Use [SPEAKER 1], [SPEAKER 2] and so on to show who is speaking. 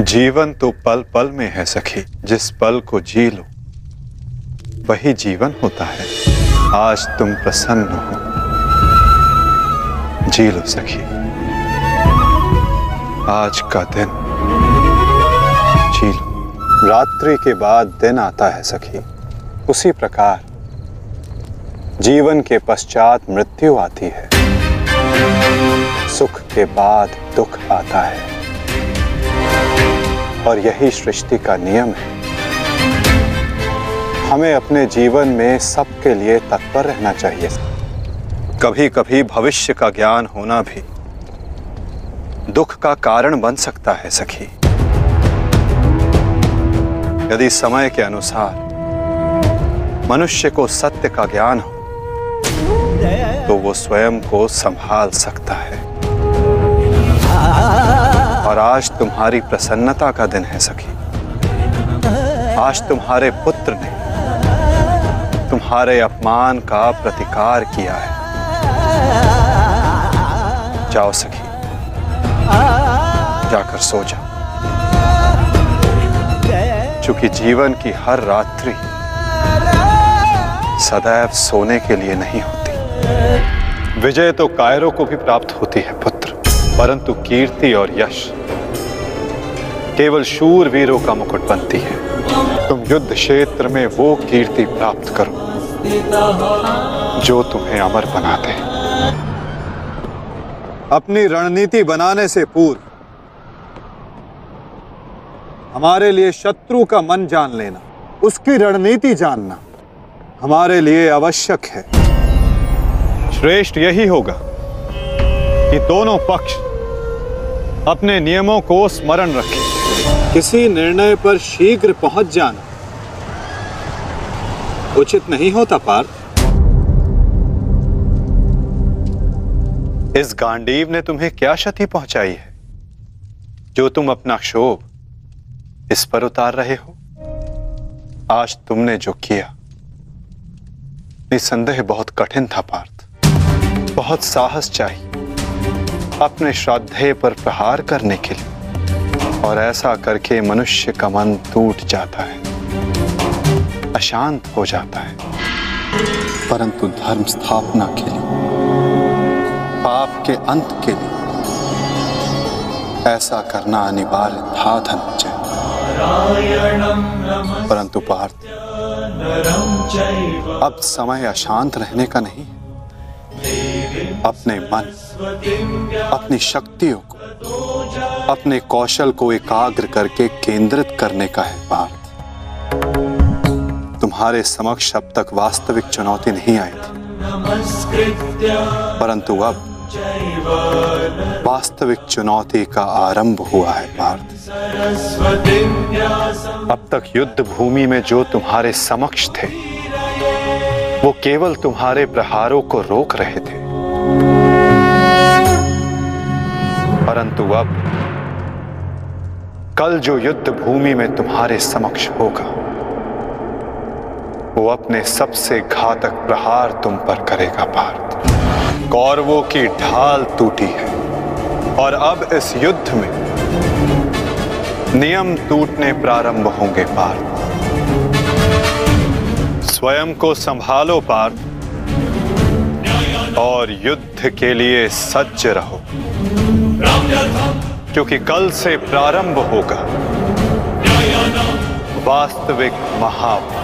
[SPEAKER 1] जीवन तो पल पल में है सखी, जिस पल को जी लो, वही जीवन होता है। आज तुम प्रसन्न हो। जी लो सखी। आज का दिन जी लो। रात्रि के बाद दिन आता है सखी। उसी प्रकार जीवन के पश्चात मृत्यु आती है। सुख के बाद दुख आता है। और यही सृष्टि का नियम है। हमें अपने जीवन में सबके लिए तत्पर रहना चाहिए। कभी कभी भविष्य का ज्ञान होना भी दुख का कारण बन सकता है, सखी। यदि समय के अनुसार मनुष्य को सत्य का ज्ञान हो तो वो स्वयं को संभाल सकता है। और आज तुम्हारी प्रसन्नता का दिन है सखी। आज तुम्हारे पुत्र ने तुम्हारे अपमान का प्रतिकार किया है। जाओ सखी, जाकर सो जाओ। चूँकि जीवन की हर रात्रि सदैव सोने के लिए नहीं होती, विजय तो कायरों को भी प्राप्त होती है, पुत्र। परंतु कीर्ति और यश केवल शूर वीरों का मुकुट बनती है। तुम युद्ध क्षेत्र में वो कीर्ति प्राप्त करो, जो तुम्हें अमर बना दे अपनी रणनीति बनाने से पूर्व, हमारे लिए शत्रु का मन जान लेना, उसकी रणनीति जानना हमारे लिए आवश्यक है। श्रेष्ठ यही होगा कि दोनों पक्ष अपने नियमों को स्मरण रखें। किसी निर्णय पर शीघ्र पहुँच जाना उचित नहीं होता पार्थ इस गांडीव ने तुम्हें क्या क्षति पहुंचाई है? जो तुम अपना क्षोभ इस पर उतार रहे हो। आज तुमने जो किया, निसंदेह बहुत कठिन था, पार्थ। बहुत साहस चाहिए। अपने श्राद्धेय पर प्रहार करने के लिए। और ऐसा करके मनुष्य का मन टूट जाता है, अशांत हो जाता है। परंतु धर्म स्थापना के लिए, पाप के अंत के लिए, ऐसा करना अनिवार्य था धनंजय। परंतु पार्थ, अब समय अशांत रहने का नहीं अपने मन, अपनी शक्तियों को, अपने कौशल को एकाग्र करके केंद्रित करने का है पार्थ तुम्हारे समक्ष अब तक वास्तविक चुनौती नहीं आई थी। परंतु अब वास्तविक चुनौती का आरंभ हुआ है पार्थ अब तक युद्ध भूमि में जो तुम्हारे समक्ष थे, वो केवल तुम्हारे प्रहारों को रोक रहे थे। परंतु अब कल जो युद्ध भूमि में तुम्हारे समक्ष होगा, वो अपने सबसे घातक प्रहार तुम पर करेगा, पार्थ। कौरवों की ढाल टूटी है, और अब इस युद्ध में नियम टूटने प्रारंभ होंगे, पार्थ। स्वयं को संभालो, पार्थ। और युद्ध के लिए सज्ज रहो। क्योंकि कल से प्रारंभ होगा। वास्तविक महाभारत